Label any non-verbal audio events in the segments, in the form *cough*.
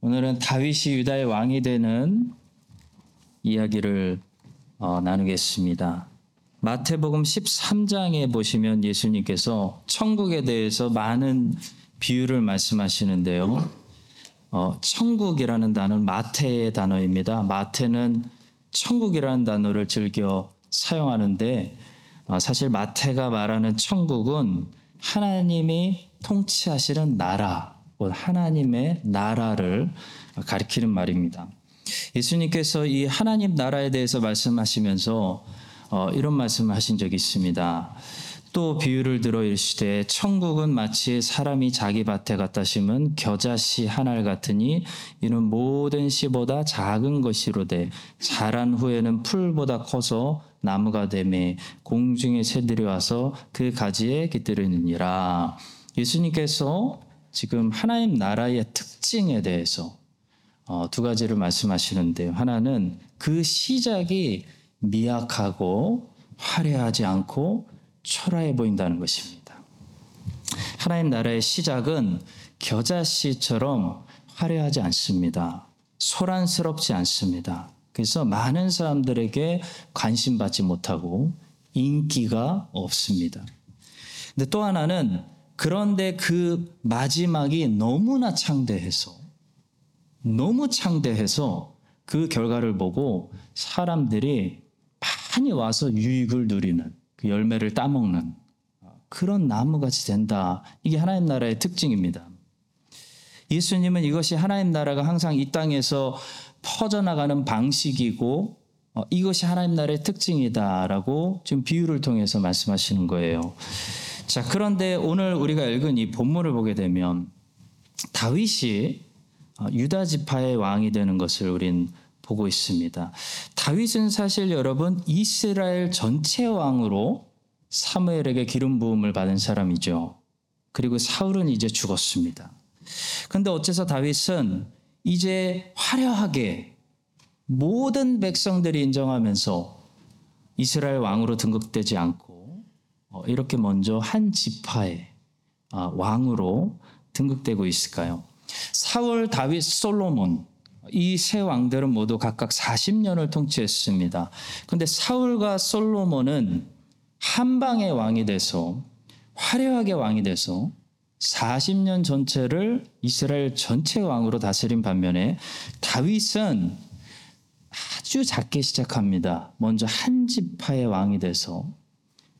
오늘은 다윗이 유다의 왕이 되는 이야기를 어, 나누겠습니다. 마태복음 13장에 보시면 예수님께서 천국에 대해서 많은 비유를 말씀하시는데요. 어, 천국이라는 단어는 마태의 단어입니다. 마태는 천국이라는 단어를 즐겨 사용하는데 어, 사실 마태가 말하는 천국은 하나님이 통치하시는 나라, 하나님의 나라를 가리키는 말입니다. 예수님께서 이 하나님 나라에 대해서 말씀하시면서 어, 이런 말씀을 하신 적이 있습니다. 또 비유를 들어 이르시되 천국은 마치 사람이 자기 밭에 갖다 심은 겨자씨 한알 같으니 이는 모든 씨보다 작은 것이로되 자란 후에는 풀보다 커서 나무가 되매 공중의 새들이 와서 그 가지에 깃들이느니라. 예수님께서 지금 하나님 나라의 특징에 대해서 어, 두 가지를 말씀하시는데요. 하나는 그 시작이 미약하고 화려하지 않고 초라해 보인다는 것입니다. 하나님 나라의 시작은 겨자씨처럼 화려하지 않습니다. 소란스럽지 않습니다. 그래서 많은 사람들에게 관심 받지 못하고 인기가 없습니다. 근데 또 하나는 그런데 그 마지막이 너무나 창대해서 너무 창대해서 그 결과를 보고 사람들이 많이 와서 유익을 누리는 그 열매를 따먹는 그런 나무같이 된다. 이게 하나님 나라의 특징입니다. 예수님은 이것이 하나님 나라가 항상 이 땅에서 퍼져나가는 방식이고 어, 이것이 하나님 나라의 특징이다라고 지금 비유를 통해서 말씀하시는 거예요. 자, 그런데 오늘 우리가 읽은 이 본문을 보게 되면 다윗이 어, 유다 지파의 왕이 되는 것을 우린 보고 있습니다. 다윗은 사실 여러분 이스라엘 전체 왕으로 사무엘에게 기름 부음을 받은 사람이죠. 그리고 사울은 이제 죽었습니다. 근데 어째서 다윗은 이제 화려하게 모든 백성들이 인정하면서 이스라엘 왕으로 등극되지 않고 어, 이렇게 먼저 한 지파의 아, 왕으로 등극되고 있을까요? 사울, 다윗, 솔로몬 이 세 왕들은 모두 각각 40년을 통치했습니다. 근데 사울과 솔로몬은 한 방의 왕이 돼서 화려하게 왕이 돼서 40년 전체를 이스라엘 전체 왕으로 다스린 반면에 다윗은 아주 작게 시작합니다. 먼저 한 지파의 왕이 돼서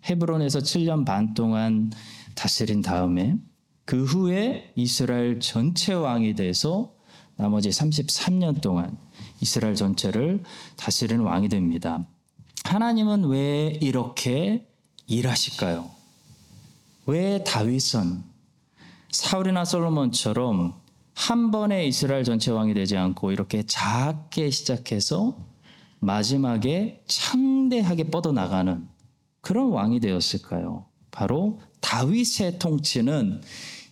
헤브론에서 7년 반 동안 다스린 다음에 그 후에 이스라엘 전체 왕이 돼서 나머지 33년 동안 이스라엘 전체를 다스리는 왕이 됩니다. 하나님은 왜 이렇게 일하실까요? 왜 다윗은 사울이나 솔로몬처럼 한 번에 이스라엘 전체 왕이 되지 않고 이렇게 작게 시작해서 마지막에 창대하게 뻗어나가는 그런 왕이 되었을까요? 바로 다윗의 통치는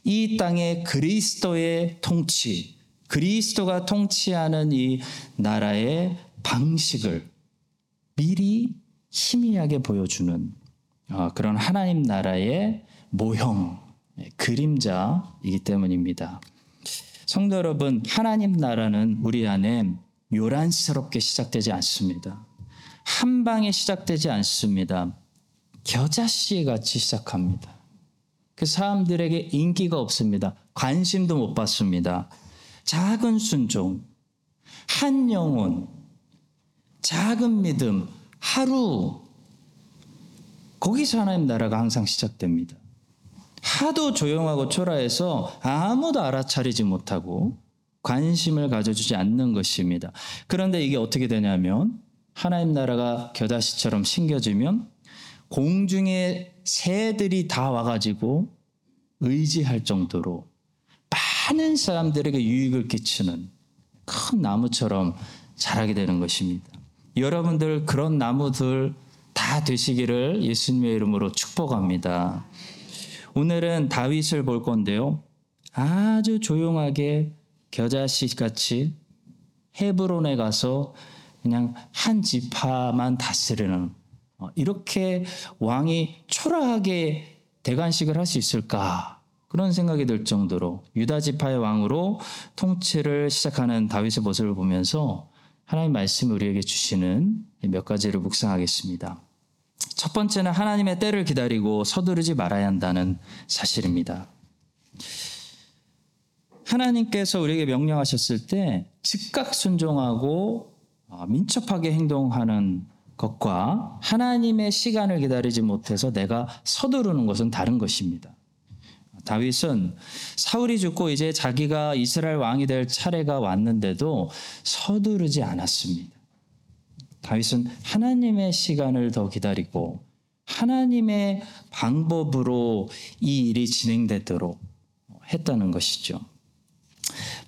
이 땅의 그리스도의 통치, 그리스도가 통치하는 이 나라의 방식을 미리 희미하게 보여주는 아, 그런 하나님 나라의 모형, 그림자이기 때문입니다. 성도 여러분, 하나님 나라는 우리 안에 요란스럽게 시작되지 않습니다. 한 방에 시작되지 않습니다. 겨자씨 같이 시작합니다. 그 사람들에게 인기가 없습니다. 관심도 못 받습니다. 작은 순종, 한 영혼, 작은 믿음, 하루, 거기서 하나님 나라가 항상 시작됩니다. 하도 조용하고 초라해서 아무도 알아차리지 못하고 관심을 가져주지 않는 것입니다. 그런데 이게 어떻게 되냐면 하나님 나라가 겨다시처럼 심겨지면 공중의 새들이 다 와가지고 의지할 정도로 많은 사람들에게 유익을 끼치는 큰 나무처럼 자라게 되는 것입니다. 여러분들 그런 나무들 다 되시기를 예수님의 이름으로 축복합니다. 오늘은 다윗을 볼 건데요. 아주 조용하게 겨자씨 같이 헤브론에 가서 그냥 한 지파만 다스리는 어, 이렇게 왕이 초라하게 대관식을 할 수 있을까? 그런 생각이 들 정도로 유다 지파의 왕으로 통치를 시작하는 다윗의 모습을 보면서 하나님 말씀을 우리에게 주시는 몇 가지를 묵상하겠습니다. 첫 번째는 하나님의 때를 기다리고 서두르지 말아야 한다는 사실입니다. 하나님께서 우리에게 명령하셨을 때 즉각 순종하고 어, 민첩하게 행동하는 것과 하나님의 시간을 기다리지 못해서 내가 서두르는 것은 다른 것입니다. 다윗은 사울이 죽고 이제 자기가 이스라엘 왕이 될 차례가 왔는데도 서두르지 않았습니다. 다윗은 하나님의 시간을 더 기다리고 하나님의 방법으로 이 일이 진행되도록 했다는 것이죠.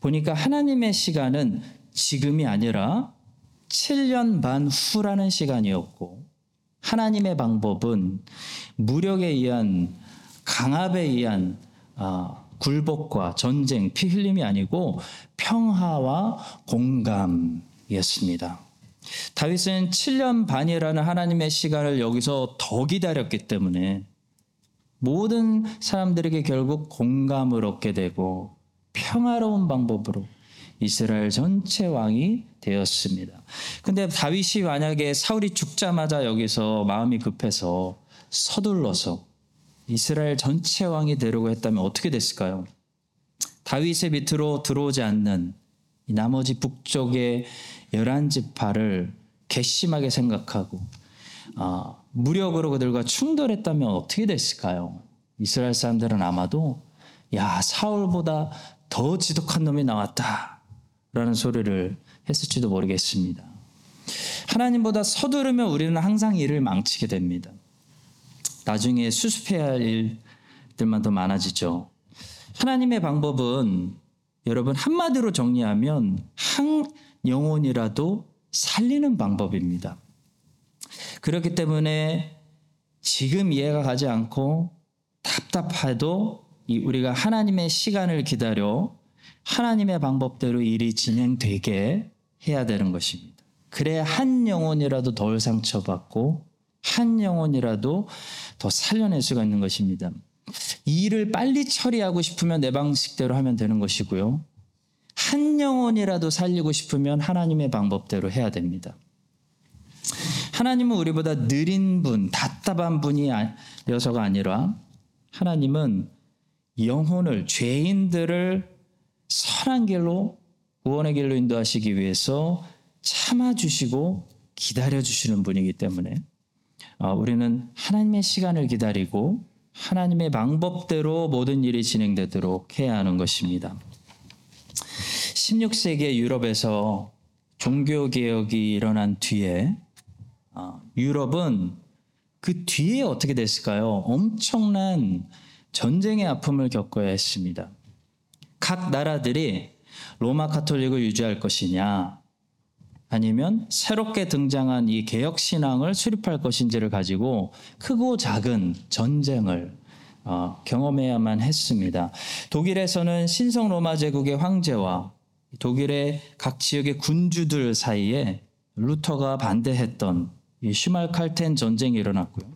보니까 하나님의 시간은 지금이 아니라 7년 반 후라는 시간이었고 하나님의 방법은 무력에 의한 강압에 의한 아, 굴복과 전쟁, 피 흘림이 아니고 평화와 공감이었습니다. 다윗은 7년 반이라는 하나님의 시간을 여기서 더 기다렸기 때문에 모든 사람들에게 결국 공감을 얻게 되고 평화로운 방법으로 이스라엘 전체 왕이 되었습니다. 근데 다윗이 만약에 사울이 죽자마자 여기서 마음이 급해서 서둘러서 이스라엘 전체 왕이 되려고 했다면 어떻게 됐을까요? 다윗의 밑으로 들어오지 않는 나머지 북쪽의 열한 지파를 괘씸하게 생각하고 어, 무력으로 그들과 충돌했다면 어떻게 됐을까요? 이스라엘 사람들은 아마도 야 사울보다 더 지독한 놈이 나왔다 라는 소리를 했을지도 모르겠습니다. 하나님보다 서두르면 우리는 항상 일을 망치게 됩니다. 나중에 수습해야 할 일들만 더 많아지죠. 하나님의 방법은 여러분 한마디로 정리하면 한 영혼이라도 살리는 방법입니다. 그렇기 때문에 지금 이해가 가지 않고 답답해도 우리가 하나님의 시간을 기다려 하나님의 방법대로 일이 진행되게 해야 되는 것입니다. 그래야 한 영혼이라도 덜 상처받고 한 영혼이라도 더 살려낼 수가 있는 것입니다. 이 일을 빨리 처리하고 싶으면 내 방식대로 하면 되는 것이고요. 한 영혼이라도 살리고 싶으면 하나님의 방법대로 해야 됩니다. 하나님은 우리보다 느린 분, 답답한 분이어서가 아니라 하나님은 영혼을, 죄인들을 선한 길로, 구원의 길로 인도하시기 위해서 참아주시고 기다려주시는 분이기 때문에 어, 우리는 하나님의 시간을 기다리고 하나님의 방법대로 모든 일이 진행되도록 해야 하는 것입니다. 16세기 유럽에서 종교개혁이 일어난 뒤에 어, 유럽은 그 뒤에 어떻게 됐을까요? 엄청난 전쟁의 아픔을 겪어야 했습니다. 각 나라들이 로마 카톨릭을 유지할 것이냐, 아니면 새롭게 등장한 이 개혁 신앙을 수립할 것인지를 가지고 크고 작은 전쟁을 어, 경험해야만 했습니다. 독일에서는 신성 로마 제국의 황제와 독일의 각 지역의 군주들 사이에 루터가 반대했던 이 슈말칼텐 전쟁이 일어났고요.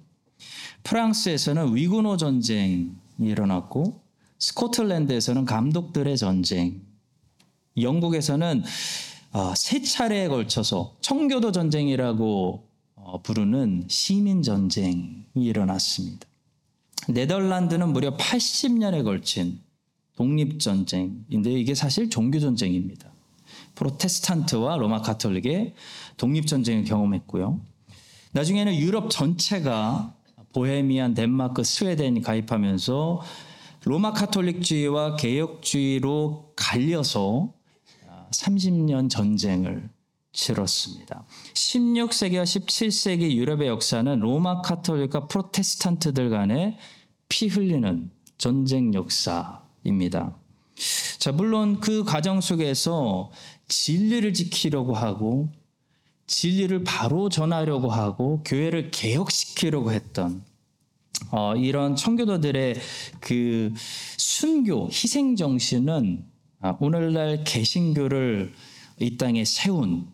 프랑스에서는 위구노 전쟁이 일어났고 스코틀랜드에서는 감독들의 전쟁, 영국에서는 어, 세 차례에 걸쳐서 청교도 전쟁이라고 어, 부르는 시민 전쟁이 일어났습니다. 네덜란드는 무려 80년에 걸친 독립 전쟁인데 이게 사실 종교 전쟁입니다. 프로테스탄트와 로마 카톨릭의 독립 전쟁을 경험했고요. 나중에는 유럽 전체가 보헤미안, 덴마크, 스웨덴이 가입하면서 로마 카톨릭주의와 개혁주의로 갈려서 30년 전쟁을 치렀습니다. 16세기와 17세기 유럽의 역사는 로마 카톨릭과 프로테스탄트들 간의 피 흘리는 전쟁 역사입니다. 자, 물론 그 과정 속에서 진리를 지키려고 하고 진리를 바로 전하려고 하고 교회를 개혁시키려고 했던 어, 이런 청교도들의 그 순교 희생 정신은 아, 오늘날 개신교를 이 땅에 세운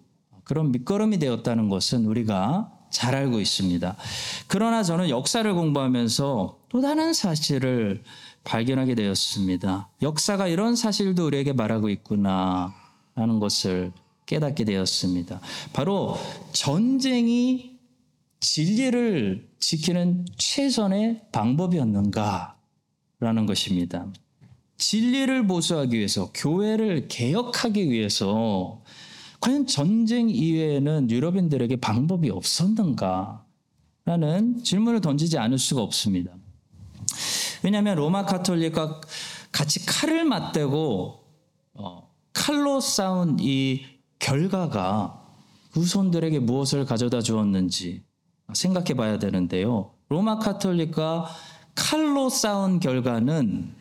그런 밑거름이 되었다는 것은 우리가 잘 알고 있습니다. 그러나 저는 역사를 공부하면서 또 다른 사실을 발견하게 되었습니다. 역사가 이런 사실도 우리에게 말하고 있구나 하는 것을 깨닫게 되었습니다. 바로 전쟁이 진리를 지키는 최선의 방법이었는가라는 것입니다. 진리를 보수하기 위해서, 교회를 개혁하기 위해서, 과연 전쟁 이외에는 유럽인들에게 방법이 없었는가? 라는 질문을 던지지 않을 수가 없습니다. 왜냐하면 로마 카톨릭과 같이 칼을 맞대고 어, 칼로 싸운 이 결과가 후손들에게 무엇을 가져다 주었는지 생각해 봐야 되는데요. 로마 카톨릭과 칼로 싸운 결과는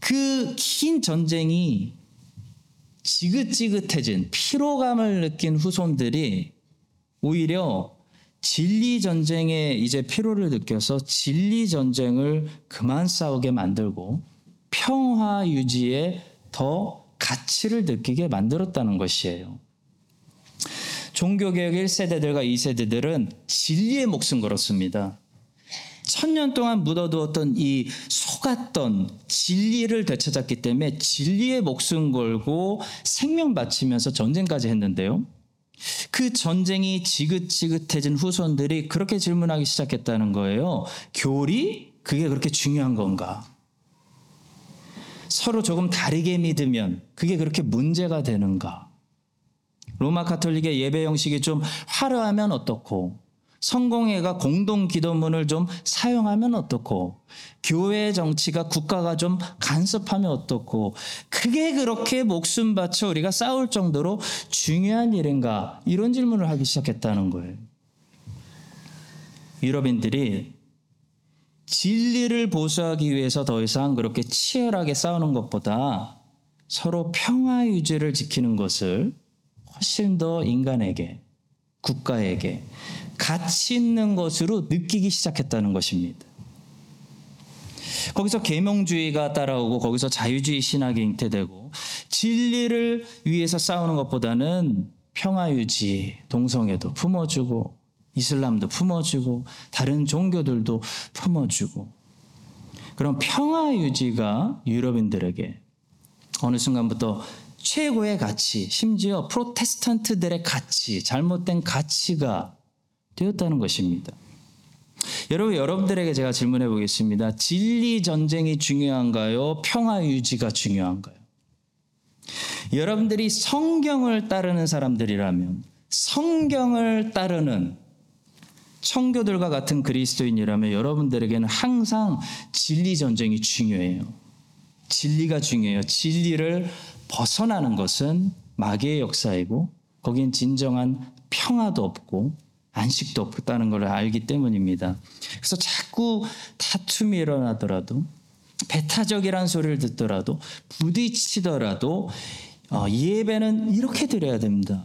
그 긴 전쟁이 지긋지긋해진 피로감을 느낀 후손들이 오히려 진리 전쟁에 이제 피로를 느껴서 진리 전쟁을 그만 싸우게 만들고 평화 유지에 더 가치를 느끼게 만들었다는 것이에요. 종교개혁 1세대들과 2세대들은 진리의 목숨 걸었습니다. 천년 동안 묻어두었던 이 속았던 진리를 되찾았기 때문에 진리의 목숨 걸고 생명 바치면서 전쟁까지 했는데요. 그 전쟁이 지긋지긋해진 후손들이 그렇게 질문하기 시작했다는 거예요. 교리? 그게 그렇게 중요한 건가? 서로 조금 다르게 믿으면 그게 그렇게 문제가 되는가? 로마 카톨릭의 예배 형식이 좀 화려하면 어떻고, 성공회가 공동 기도문을 좀 사용하면 어떻고, 교회 정치가 국가가 좀 간섭하면 어떻고, 그게 그렇게 목숨 바쳐 우리가 싸울 정도로 중요한 일인가? 이런 질문을 하기 시작했다는 거예요. 유럽인들이 진리를 보수하기 위해서 더 이상 그렇게 치열하게 싸우는 것보다 서로 평화 유지를 지키는 것을 훨씬 더 인간에게, 국가에게 가치 있는 것으로 느끼기 시작했다는 것입니다. 거기서 계명주의가 따라오고 거기서 자유주의 신학이 잉태되고 진리를 위해서 싸우는 것보다는 평화 유지, 동성애도 품어주고 이슬람도 품어주고 다른 종교들도 품어주고 그런 평화 유지가 유럽인들에게 어느 순간부터 최고의 가치, 심지어 프로테스탄트들의 가치, 잘못된 가치가 되었다는 것입니다. 여러분, 여러분들에게 제가 질문해 보겠습니다. 진리 전쟁이 중요한가요? 평화 유지가 중요한가요? 여러분들이 성경을 따르는 사람들이라면, 성경을 따르는 청교들과 같은 그리스도인이라면 여러분들에게는 항상 진리 전쟁이 중요해요. 진리가 중요해요. 진리를 벗어나는 것은 마귀의 역사이고 거긴 진정한 평화도 없고 안식도 없다는 걸 알기 때문입니다. 그래서 자꾸 다툼이 일어나더라도 배타적이란 소리를 듣더라도 부딪히더라도 어, 예배는 이렇게 드려야 됩니다.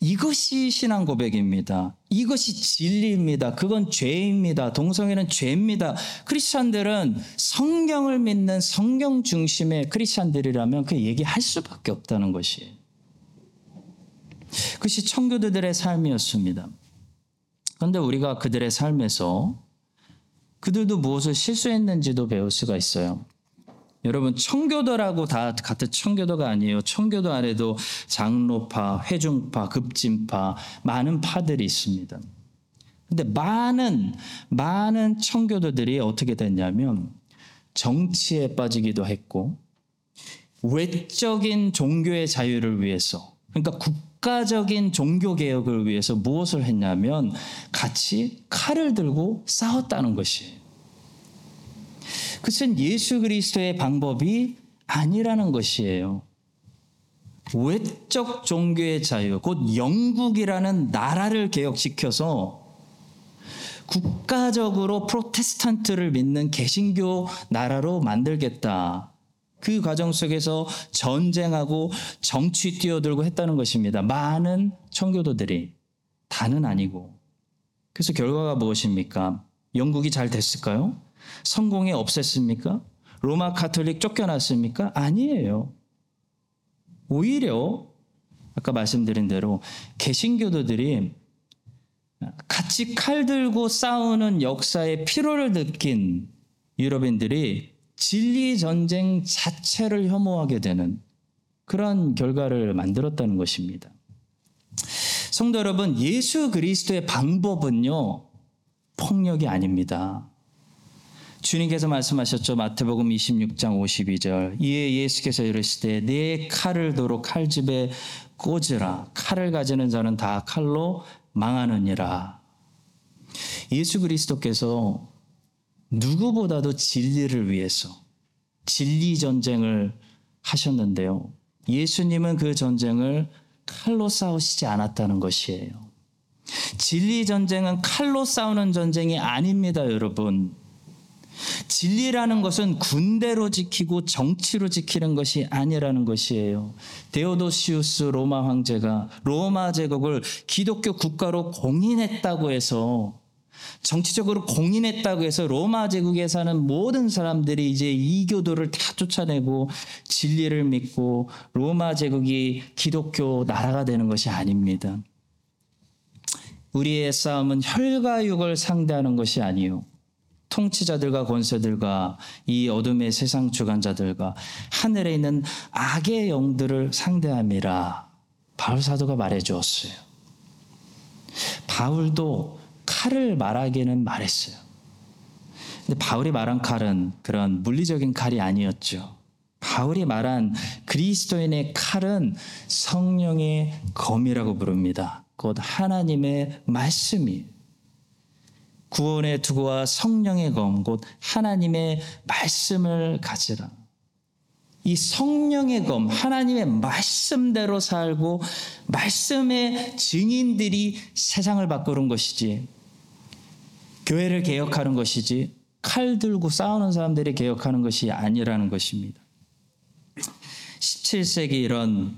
이것이 신앙 고백입니다. 이것이 진리입니다. 그건 죄입니다. 동성애는 죄입니다. 크리스찬들은 성경을 믿는 성경 중심의 크리스찬들이라면 그 얘기할 수밖에 없다는 것이에요. 그것이 청교도들의 삶이었습니다. 그런데 우리가 그들의 삶에서 그들도 무엇을 실수했는지도 배울 수가 있어요. 여러분 청교도라고 다 같은 청교도가 아니에요. 청교도 안에도 장로파, 회중파, 급진파 많은 파들이 있습니다. 근데 많은 많은 청교도들이 어떻게 됐냐면 정치에 빠지기도 했고 외적인 종교의 자유를 위해서 그러니까 국가적인 종교 개혁을 위해서 무엇을 했냐면 같이 칼을 들고 싸웠다는 것이에요. 그것은 예수 그리스도의 방법이 아니라는 것이에요. 외적 종교의 자유, 곧 영국이라는 나라를 개혁시켜서 국가적으로 프로테스탄트를 믿는 개신교 나라로 만들겠다. 그 과정 속에서 전쟁하고 정치 뛰어들고 했다는 것입니다. 많은 청교도들이 다는 아니고. 그래서 결과가 무엇입니까? 영국이 잘 됐을까요? 성공에 없앴습니까? 로마 카톨릭 쫓겨났습니까? 아니에요. 오히려 아까 말씀드린 대로 개신교도들이 같이 칼 들고 싸우는 역사의 피로를 느낀 유럽인들이 진리 전쟁 자체를 혐오하게 되는 그런 결과를 만들었다는 것입니다. 성도 여러분, 예수 그리스도의 방법은요, 폭력이 아닙니다. 주님께서 말씀하셨죠. 마태복음 26장 52절. 이에 예수께서 이르시되 내 칼을 도로 칼집에 꽂으라. 칼을 가지는 자는 다 칼로 망하느니라. 예수 그리스도께서 누구보다도 진리를 위해서 진리 전쟁을 하셨는데요. 예수님은 그 전쟁을 칼로 싸우시지 않았다는 것이에요. 진리 전쟁은 칼로 싸우는 전쟁이 아닙니다, 여러분. 진리라는 것은 군대로 지키고 정치로 지키는 것이 아니라는 것이에요. 데오도시우스 로마 황제가 로마 제국을 기독교 국가로 공인했다고 해서 정치적으로 공인했다고 해서 로마 제국에 사는 모든 사람들이 이제 이교도를 다 쫓아내고 진리를 믿고 로마 제국이 기독교 나라가 되는 것이 아닙니다. 우리의 싸움은 혈과 육을 상대하는 것이 아니요. 통치자들과 권세들과 이 어둠의 세상 주관자들과 하늘에 있는 악의 영들을 상대함이라 바울 사도가 말해 주었어요. 바울도 칼을 말하기는 말했어요. 근데 바울이 말한 칼은 그런 물리적인 칼이 아니었죠. 바울이 말한 그리스도인의 칼은 성령의 검이라고 부릅니다. 곧 하나님의 말씀이 구원의 두고와 성령의 검, 곧 하나님의 말씀을 가지라. 이 성령의 검, 하나님의 말씀대로 살고 말씀의 증인들이 세상을 바꾸는 것이지, 교회를 개혁하는 것이지, 칼 들고 싸우는 사람들이 개혁하는 것이 아니라는 것입니다. 17세기 이런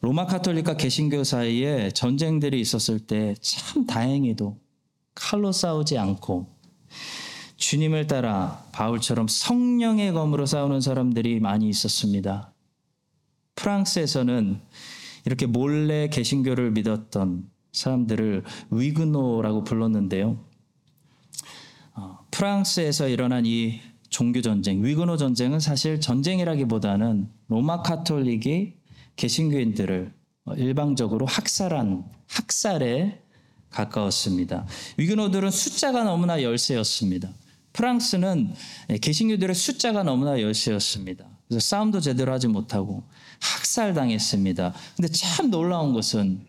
로마 카톨릭과 개신교 사이에 전쟁들이 있었을 때 참 다행히도 칼로 싸우지 않고 주님을 따라 바울처럼 성령의 검으로 싸우는 사람들이 많이 있었습니다. 프랑스에서는 이렇게 몰래 개신교를 믿었던 사람들을 위그노라고 불렀는데요. 어, 프랑스에서 일어난 이 종교 전쟁, 위그노 전쟁은 사실 전쟁이라기보다는 로마 카톨릭이 개신교인들을 일방적으로 학살한 학살에 가까웠습니다. 위그노들은 숫자가 너무나 열세였습니다. 프랑스는 개신교들의 숫자가 너무나 열세였습니다. 그래서 싸움도 제대로 하지 못하고 학살당했습니다. 근데 참 놀라운 것은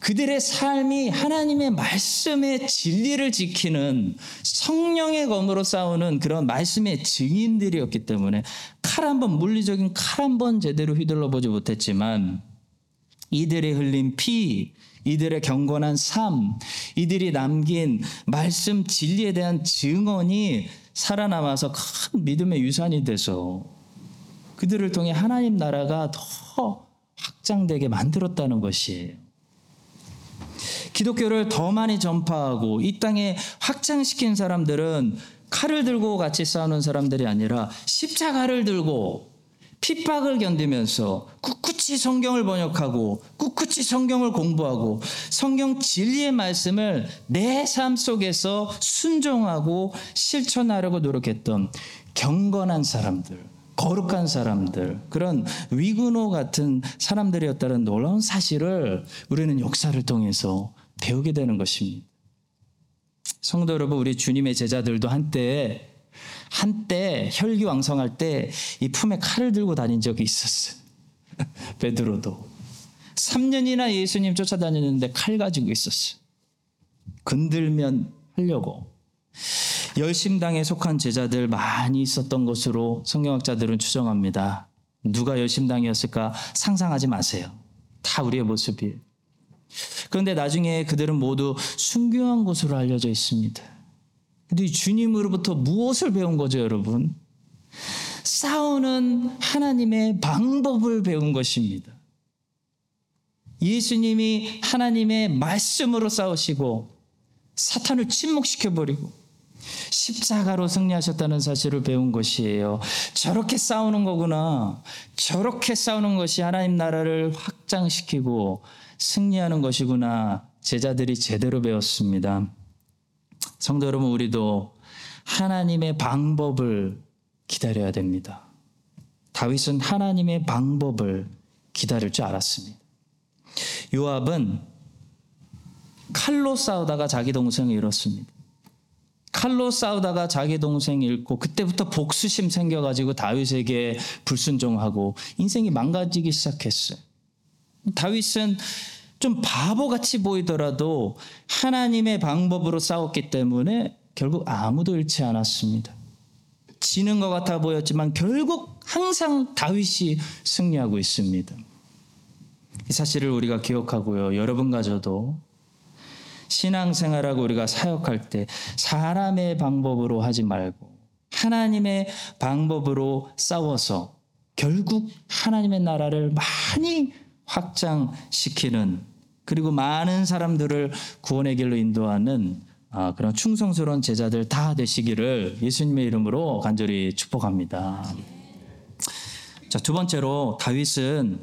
그들의 삶이 하나님의 말씀의 진리를 지키는 성령의 검으로 싸우는 그런 말씀의 증인들이었기 때문에 칼 한 번, 물리적인 칼 한 번 제대로 휘둘러 보지 못했지만 이들이 흘린 피, 이들의 경건한 삶, 이들이 남긴 말씀 진리에 대한 증언이 살아남아서 큰 믿음의 유산이 돼서 그들을 통해 하나님 나라가 더 확장되게 만들었다는 것이에요. 기독교를 더 많이 전파하고 이 땅에 확장시킨 사람들은 칼을 들고 같이 싸우는 사람들이 아니라 십자가를 들고 핍박을 견디면서 꿋꿋이 성경을 번역하고 꿋꿋이 성경을 공부하고 성경 진리의 말씀을 내 삶 속에서 순종하고 실천하려고 노력했던 경건한 사람들, 거룩한 사람들, 그런 위근호 같은 사람들이었다는 놀라운 사실을 우리는 역사를 통해서 배우게 되는 것입니다. 성도 여러분, 우리 주님의 제자들도 한때 한때 혈기왕성할 때 이 품에 칼을 들고 다닌 적이 있었어요. *laughs* 베드로도 3년이나 예수님 쫓아다니는데 칼 가지고 있었어요. 건들면 하려고. 열심당에 속한 제자들 많이 있었던 것으로 성경학자들은 추정합니다. 누가 열심당이었을까 상상하지 마세요. 다 우리의 모습이에요. 그런데 나중에 그들은 모두 순교한 것으로 알려져 있습니다. 근데 주님으로부터 무엇을 배운 거죠, 여러분? 싸우는 하나님의 방법을 배운 것입니다. 예수님이 하나님의 말씀으로 싸우시고 사탄을 침묵시켜버리고 십자가로 승리하셨다는 사실을 배운 것이에요. 저렇게 싸우는 거구나. 저렇게 싸우는 것이 하나님 나라를 확장시키고 승리하는 것이구나. 제자들이 제대로 배웠습니다. 성도 여러분, 우리도 하나님의 방법을 기다려야 됩니다. 다윗은 하나님의 방법을 기다릴 줄 알았습니다. 요압은 칼로 싸우다가 자기 동생을 잃었습니다. 칼로 싸우다가 자기 동생 잃고 그때부터 복수심 생겨가지고 다윗에게 불순종하고 인생이 망가지기 시작했어요. 다윗은 좀 바보같이 보이더라도 하나님의 방법으로 싸웠기 때문에 결국 아무도 잃지 않았습니다. 지는 것 같아 보였지만 결국 항상 다윗이 승리하고 있습니다. 이 사실을 우리가 기억하고요. 여러분과 저도 신앙생활하고 우리가 사역할 때 사람의 방법으로 하지 말고 하나님의 방법으로 싸워서 결국 하나님의 나라를 많이 확장시키는 그리고 많은 사람들을 구원의 길로 인도하는 아, 그런 충성스러운 제자들 다 되시기를 예수님의 이름으로 간절히 축복합니다. 자, 두 번째로 다윗은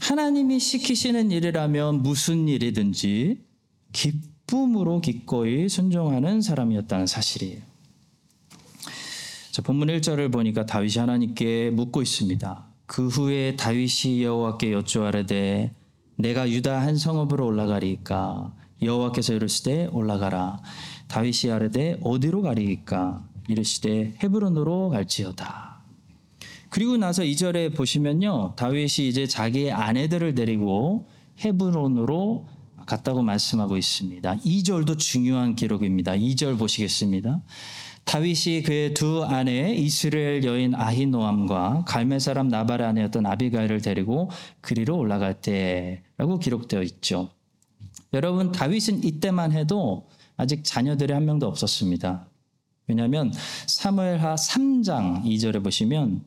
하나님이 시키시는 일이라면 무슨 일이든지 기쁨으로 기꺼이 순종하는 사람이었다는 사실이에요. 자, 본문 1절을 보니까 다윗이 하나님께 묻고 있습니다. 그 후에 다윗이 여호와께 여쭈아르되 내가 유다 한 성읍으로 올라가리까? 여호와께서 이르시되 올라가라. 다윗이 아르되 어디로 가리까? 이르시되 헤브론으로 갈지어다. 그리고 나서 2절에 보시면요. 다윗이 이제 자기의 아내들을 데리고 헤브론으로 갔다고 말씀하고 있습니다. 2절도 중요한 기록입니다. 2절 보시겠습니다 다윗이 그의 두 아내 이스라엘 여인 아히노암과 갈멜 사람 나발의 아내였던 아비가일을 데리고 그리로 올라갈 때라고 기록되어 있죠. 여러분 다윗은 이때만 해도 아직 자녀들이 한 명도 없었습니다. 왜냐하면 사무엘하 3장 2절에 보시면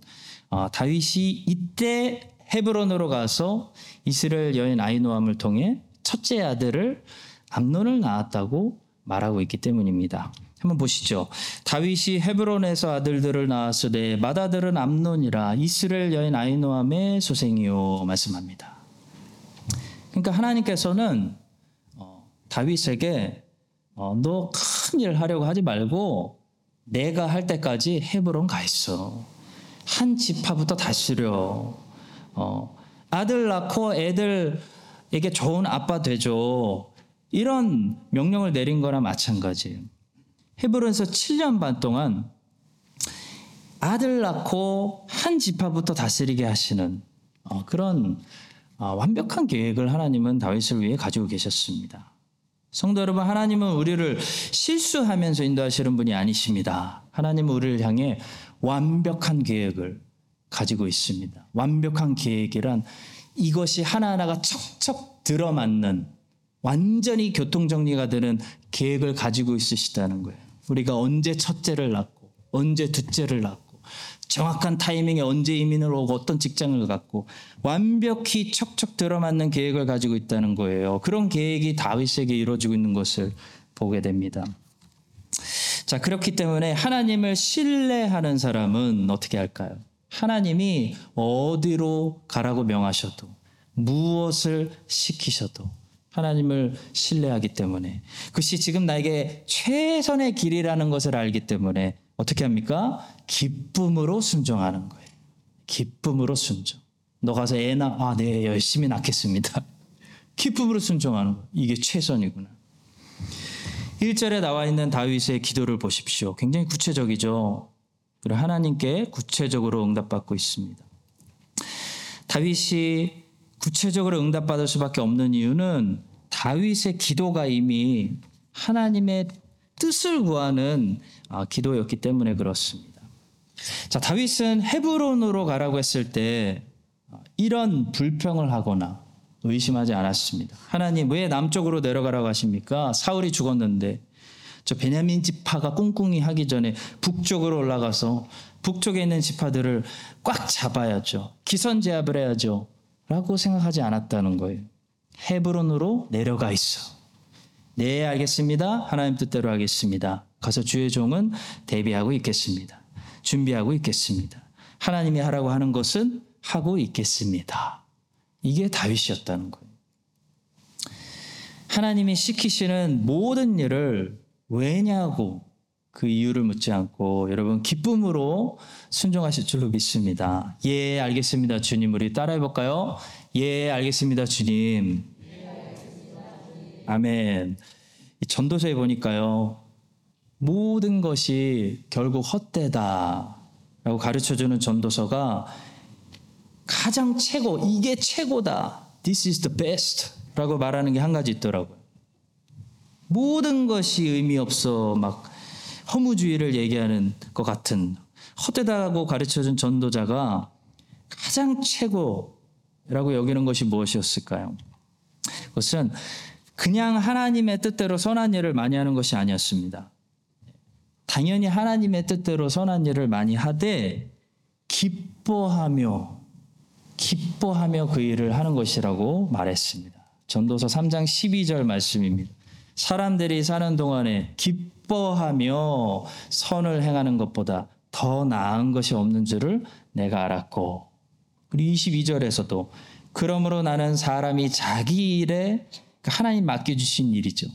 어, 다윗이 이때 헤브론으로 가서 이스라엘 여인 아이노암을 통해 첫째 아들을 암론을 낳았다고 말하고 있기 때문입니다. 한번 보시죠. 다윗이 헤브론에서 아들들을 낳았으되 맏아들은 암논이라 이스라엘 여인 아이노함의 소생이요 말씀합니다. 그러니까 하나님께서는 어, 다윗에게 어, 너큰 일 하려고 하지 말고 내가 할 때까지 헤브론 가 있어. 한 지파부터 다스려. 어, 아들 낳고 애들에게 좋은 아빠 되죠. 이런 명령을 내린 거나 마찬가지예요. 헤브론에서 7년 반 동안 아들 낳고 한 지파부터 다스리게 하시는 어, 그런 어, 완벽한 계획을 하나님은 다윗을 위해 가지고 계셨습니다. 성도 여러분, 하나님은 우리를 실수하면서 인도하시는 분이 아니십니다. 하나님은 우리를 향해 완벽한 계획을 가지고 있습니다. 완벽한 계획이란 이것이 하나하나가 척척 들어맞는 완전히 교통정리가 되는 계획을 가지고 있으시다는 거예요. 우리가 언제 첫째를 낳고 언제 둘째를 낳고 정확한 타이밍에 언제 이민을 오고 어떤 직장을 갖고 완벽히 척척 들어맞는 계획을 가지고 있다는 거예요. 그런 계획이 다윗에게 이루어지고 있는 것을 보게 됩니다. 자, 그렇기 때문에 하나님을 신뢰하는 사람은 어떻게 할까요? 하나님이 어디로 가라고 명하셔도 무엇을 시키셔도 하나님을 신뢰하기 때문에 그것이 지금 나에게 최선의 길이라는 것을 알기 때문에 어떻게 합니까? 기쁨으로 순종하는 거예요. 기쁨으로 순종. 너 가서 애 낳아. 아, 네, 열심히 낳겠습니다. *laughs* 기쁨으로 순종하는 거. 이게 최선이구나. 1절에 나와 있는 다윗의 기도를 보십시오. 굉장히 구체적이죠. 그리고 하나님께 구체적으로 응답받고 있습니다. 다윗이 구체적으로 응답받을 수밖에 없는 이유는 다윗의 기도가 이미 하나님의 뜻을 구하는 아, 기도였기 때문에 그렇습니다. 자, 다윗은 헤브론으로 가라고 했을 때 아, 이런 불평을 하거나 의심하지 않았습니다. 하나님 왜 남쪽으로 내려가라고 하십니까? 사울이 죽었는데 저 베냐민 지파가 꿍꿍이 하기 전에 북쪽으로 올라가서 북쪽에 있는 지파들을 꽉 잡아야죠. 기선제압을 해야죠. 라고 생각하지 않았다는 거예요. 헤브론으로 내려가 있어. 네, 알겠습니다. 하나님 뜻대로 하겠습니다. 가서 주의 종은 대비하고 있겠습니다. 준비하고 있겠습니다. 하나님이 하라고 하는 것은 하고 있겠습니다. 이게 다윗이었다는 거예요. 하나님이 시키시는 모든 일을 왜냐고 그 이유를 묻지 않고 여러분 기쁨으로 순종하실 줄로 믿습니다. 예, 알겠습니다. 주님 우리 따라해 볼까요? 예, 알겠습니다. 주님. 아멘. 이 전도서에 보니까요. 모든 것이 결국 헛되다 라고 가르쳐 주는 전도서가 가장 최고, 이게 최고다. This is the best. 라고 말하는 게 한 가지 있더라고요. 모든 것이 의미 없어 막 허무주의를 얘기하는 것 같은 헛되다고 가르쳐 준 전도자가 가장 최고라고 여기는 것이 무엇이었을까요? 그것은 그냥 하나님의 뜻대로 선한 일을 많이 하는 것이 아니었습니다. 당연히 하나님의 뜻대로 선한 일을 많이 하되 기뻐하며 기뻐하며 그 일을 하는 것이라고 말했습니다. 전도서 3장 12절 말씀입니다. 사람들이 사는 동안에 기뻐하며 선을 행하는 것보다 더 나은 것이 없는 줄을 내가 알았고 그리고 22절에서도 그러므로 나는 사람이 자기 일에 하나님 맡겨주신 일이죠.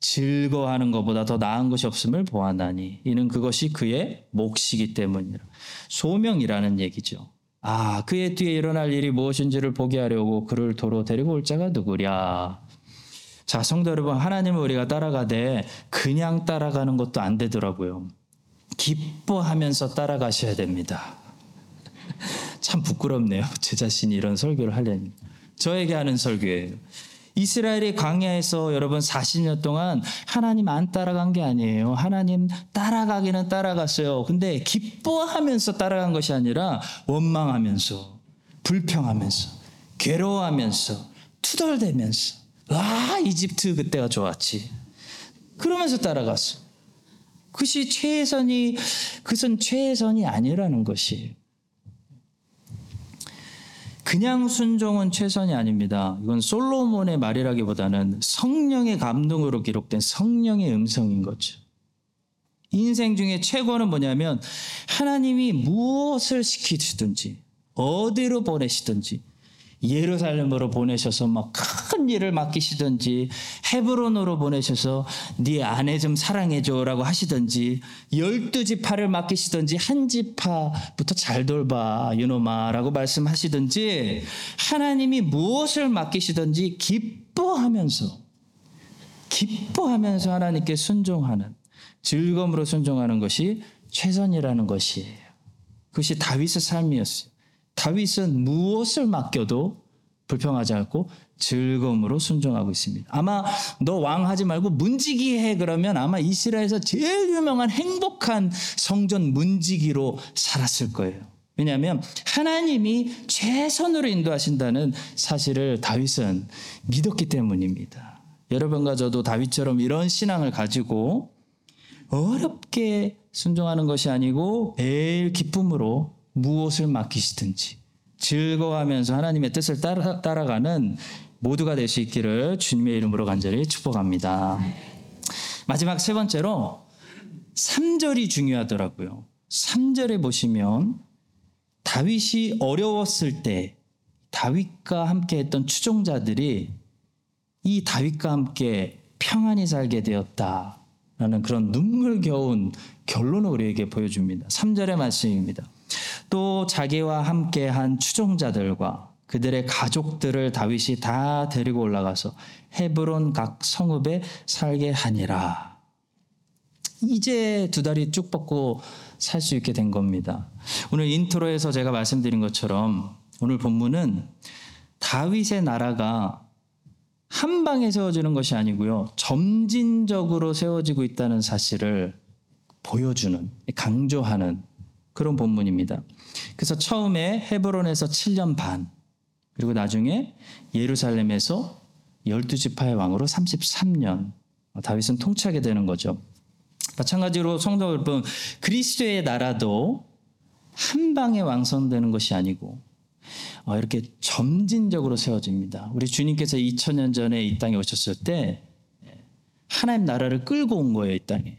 즐거워하는 것보다 더 나은 것이 없음을 보았나니 이는 그것이 그의 몫이기 때문이라. 소명이라는 얘기죠. 아, 그의 뒤에 일어날 일이 무엇인지를 보게 하려고 그를 도로 데리고 올 자가 누구랴. 자, 성도 여러분, 하나님을 우리가 따라가되 그냥 따라가는 것도 안 되더라고요. 기뻐하면서 따라가셔야 됩니다. *laughs* 참 부끄럽네요. 제 자신이 이런 설교를 하려니. 저에게 하는 설교예요. 이스라엘이 광야에서 여러분 40년 동안 하나님 안 따라간 게 아니에요. 하나님 따라가기는 따라갔어요. 근데 기뻐하면서 따라간 것이 아니라 원망하면서 불평하면서 괴로워하면서 투덜대면서 아 이집트 그때가 좋았지. 그러면서 따라갔어. 그것이 최선이 그것은 최선이 아니라는 것이 그냥 순종은 최선이 아닙니다. 이건 솔로몬의 말이라기보다는 성령의 감동으로 기록된 성령의 음성인 거죠. 인생 중에 최고는 뭐냐면 하나님이 무엇을 시키시든지 어디로 보내시든지 예루살렘으로 보내셔서 막 큰 일을 맡기시든지 헤브론으로 보내셔서 네 아내 좀 사랑해줘라고 하시든지 열두 지파를 맡기시든지 한 지파부터 잘 돌봐 유노마라고 말씀하시든지 하나님이 무엇을 맡기시든지 기뻐하면서 기뻐하면서 하나님께 순종하는 즐거움으로 순종하는 것이 최선이라는 것이에요. 그것이 다윗의 삶이었어요. 다윗은 무엇을 맡겨도 불평하지 않고 즐거움으로 순종하고 있습니다. 아마 너 왕하지 말고 문지기 해 그러면 아마 이스라엘에서 제일 유명한 행복한 성전 문지기로 살았을 거예요. 왜냐하면 하나님이 최선으로 인도하신다는 사실을 다윗은 믿었기 때문입니다. 여러분과 저도 다윗처럼 이런 신앙을 가지고 어렵게 순종하는 것이 아니고 매일 기쁨으로 무엇을 맡기시든지 즐거워하면서 하나님의 뜻을 따라, 따라가는 모두가 될 수 있기를 주님의 이름으로 간절히 축복합니다. 마지막 세 번째로 3절이 중요하더라고요. 3절에 보시면 다윗이 어려웠을 때 다윗과 함께 했던 추종자들이 이 다윗과 함께 평안히 살게 되었다라는 그런 눈물겨운 결론을 우리에게 보여줍니다. 3절의 말씀입니다. 또 자기와 함께 한 추종자들과 그들의 가족들을 다윗이 다 데리고 올라가서 헤브론 각 성읍에 살게 하니라. 이제 두 다리 쭉 뻗고 살 수 있게 된 겁니다. 오늘 intro에서 제가 말씀드린 것처럼 오늘 본문은 다윗의 나라가 한 방에 세워지는 것이 아니고요. 점진적으로 세워지고 있다는 사실을 보여주는, 강조하는 그런 본문입니다. 그래서 처음에 헤브론에서 7년 반, 그리고 나중에 예루살렘에서 12지파의 왕으로 33년 다윗은 통치하게 되는 거죠. 마찬가지로 성도 여러분, 그리스도의 나라도 한 방에 완성되는 것이 아니고 어, 이렇게 점진적으로 세워집니다. 우리 주님께서 2000년 전에 이 땅에 오셨을 때 하나님 나라를 끌고 온 거예요, 이 땅에.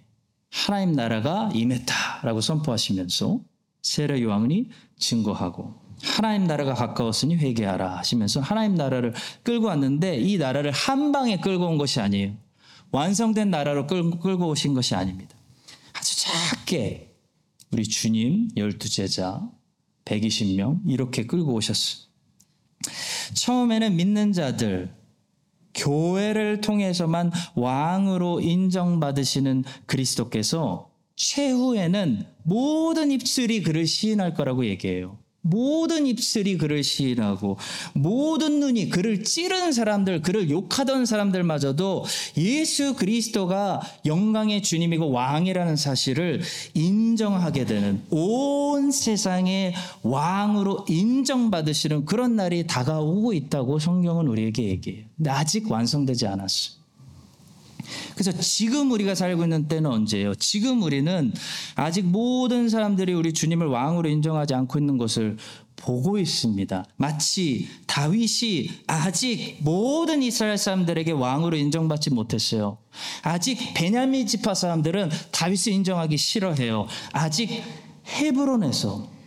하나님 나라가 임했다라고 선포하시면서 세례 요한이 증거하고 하나님 나라가 가까웠으니 회개하라 하시면서 하나님 나라를 끌고 왔는데 이 나라를 한 방에 끌고 온 것이 아니에요. 완성된 나라로 끌고, 오신 것이 아닙니다. 아주 함께 우리 주님 열두 제자 120명 이렇게 끌고 오셨어요. 처음에는 믿는 자들 교회를 통해서만 왕으로 인정받으시는 그리스도께서 최후에는 모든 입술이 그를 시인할 거라고 얘기해요. 모든 입술이 그를 시인하고 모든 눈이 그를 찌른 사람들, 그를 욕하던 사람들마저도 예수 그리스도가 영광의 주님이고 왕이라는 사실을 인정하게 되는 온 세상의 왕으로 인정받으시는 그런 날이 다가오고 있다고 성경은 우리에게 얘기해요. 근데 아직 완성되지 않았어요. 그래서 지금 우리가 살고 있는 때는 언제예요? 지금 우리는 아직 모든 사람들이 우리 주님을 왕으로 인정하지 않고 있는 것을 보고 있습니다. 마치 다윗이 아직 모든 이스라엘 사람들에게 왕으로 인정받지 못했어요. 아직 베냐민 지파 사람들은 다윗을 인정하기 싫어해요. 아직 헤브론에서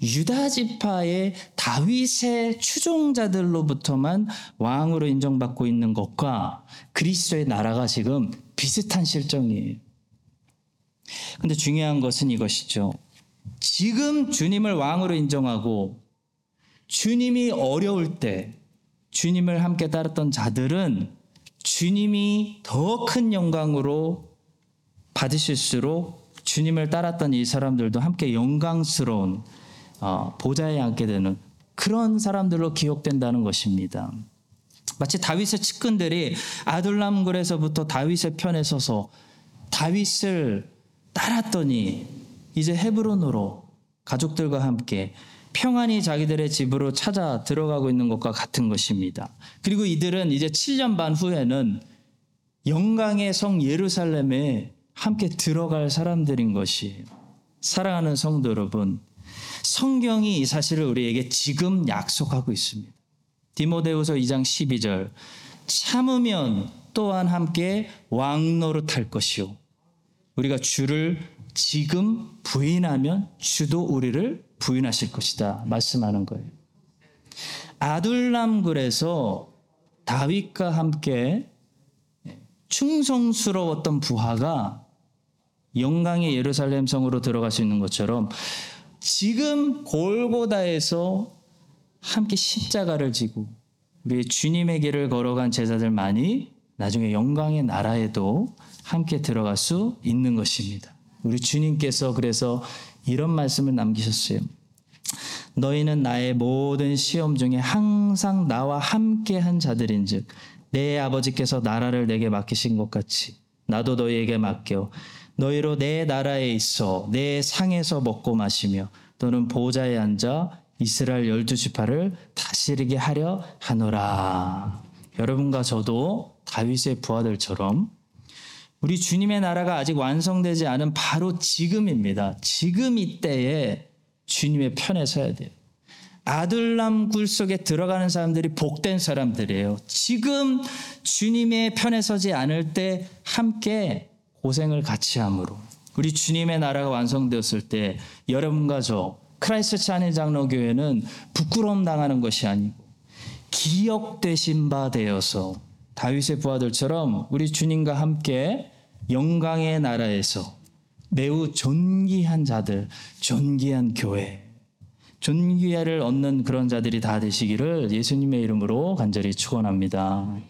유다 지파의 다윗의 추종자들로부터만 왕으로 인정받고 있는 것과 그리스도의 나라가 지금 비슷한 실정이에요. 근데 중요한 것은 이것이죠. 지금 주님을 왕으로 인정하고 주님이 어려울 때 주님을 함께 따랐던 자들은 주님이 더 큰 영광으로 받으실수록 주님을 따랐던 이 사람들도 함께 영광스러운 어, 보좌에 앉게 되는 그런 사람들로 기억된다는 것입니다. 마치 다윗의 측근들이 아둘람굴에서부터 다윗의 편에 서서 다윗을 따랐더니 이제 헤브론으로 가족들과 함께 평안히 자기들의 집으로 찾아 들어가고 있는 것과 같은 것입니다. 그리고 이들은 이제 7년 반 후에는 영광의 성 예루살렘에 함께 들어갈 사람들인 것이에요. 사랑하는 성도 여러분, 성경이 이 사실을 우리에게 지금 약속하고 있습니다. 디모데후서 2장 12절 참으면 또한 함께 왕노릇할 것이요 우리가 주를 지금 부인하면 주도 우리를 부인하실 것이다 말씀하는 거예요. 아둘람굴에서 다윗과 함께 충성스러웠던 부하가 영광의 예루살렘 성으로 들어갈 수 있는 것처럼 지금 골고다에서 함께 십자가를 지고 우리 주님의 길을 걸어간 제자들만이 나중에 영광의 나라에도 함께 들어갈 수 있는 것입니다. 우리 주님께서 그래서 이런 말씀을 남기셨어요. 너희는 나의 모든 시험 중에 항상 나와 함께 한 자들인즉 내 아버지께서 나라를 내게 맡기신 것 같이 나도 너희에게 맡겨 너희로 내 나라에 있어 내 상에서 먹고 마시며 또는 보좌에 앉아 이스라엘 열두 지파를 다스리게 하려 하노라. 여러분과 저도 다윗의 부하들처럼 우리 주님의 나라가 아직 완성되지 않은 바로 지금입니다. 지금 이때에 주님의 편에 서야 돼요. 아둘람 굴 속에 들어가는 사람들이 복된 사람들이에요. 지금 주님의 편에 서지 않을 때 함께 고생을 같이 함으로 우리 주님의 나라가 완성되었을 때 여러분과 저 크라이스트 찬의 장로교회는 부끄러움 당하는 것이 아니고 기억되신 바 되어서 다윗의 부하들처럼 우리 주님과 함께 영광의 나라에서 매우 존귀한 자들, 존귀한 교회, 존귀를 얻는 그런 자들이 다 되시기를 예수님의 이름으로 간절히 축원합니다.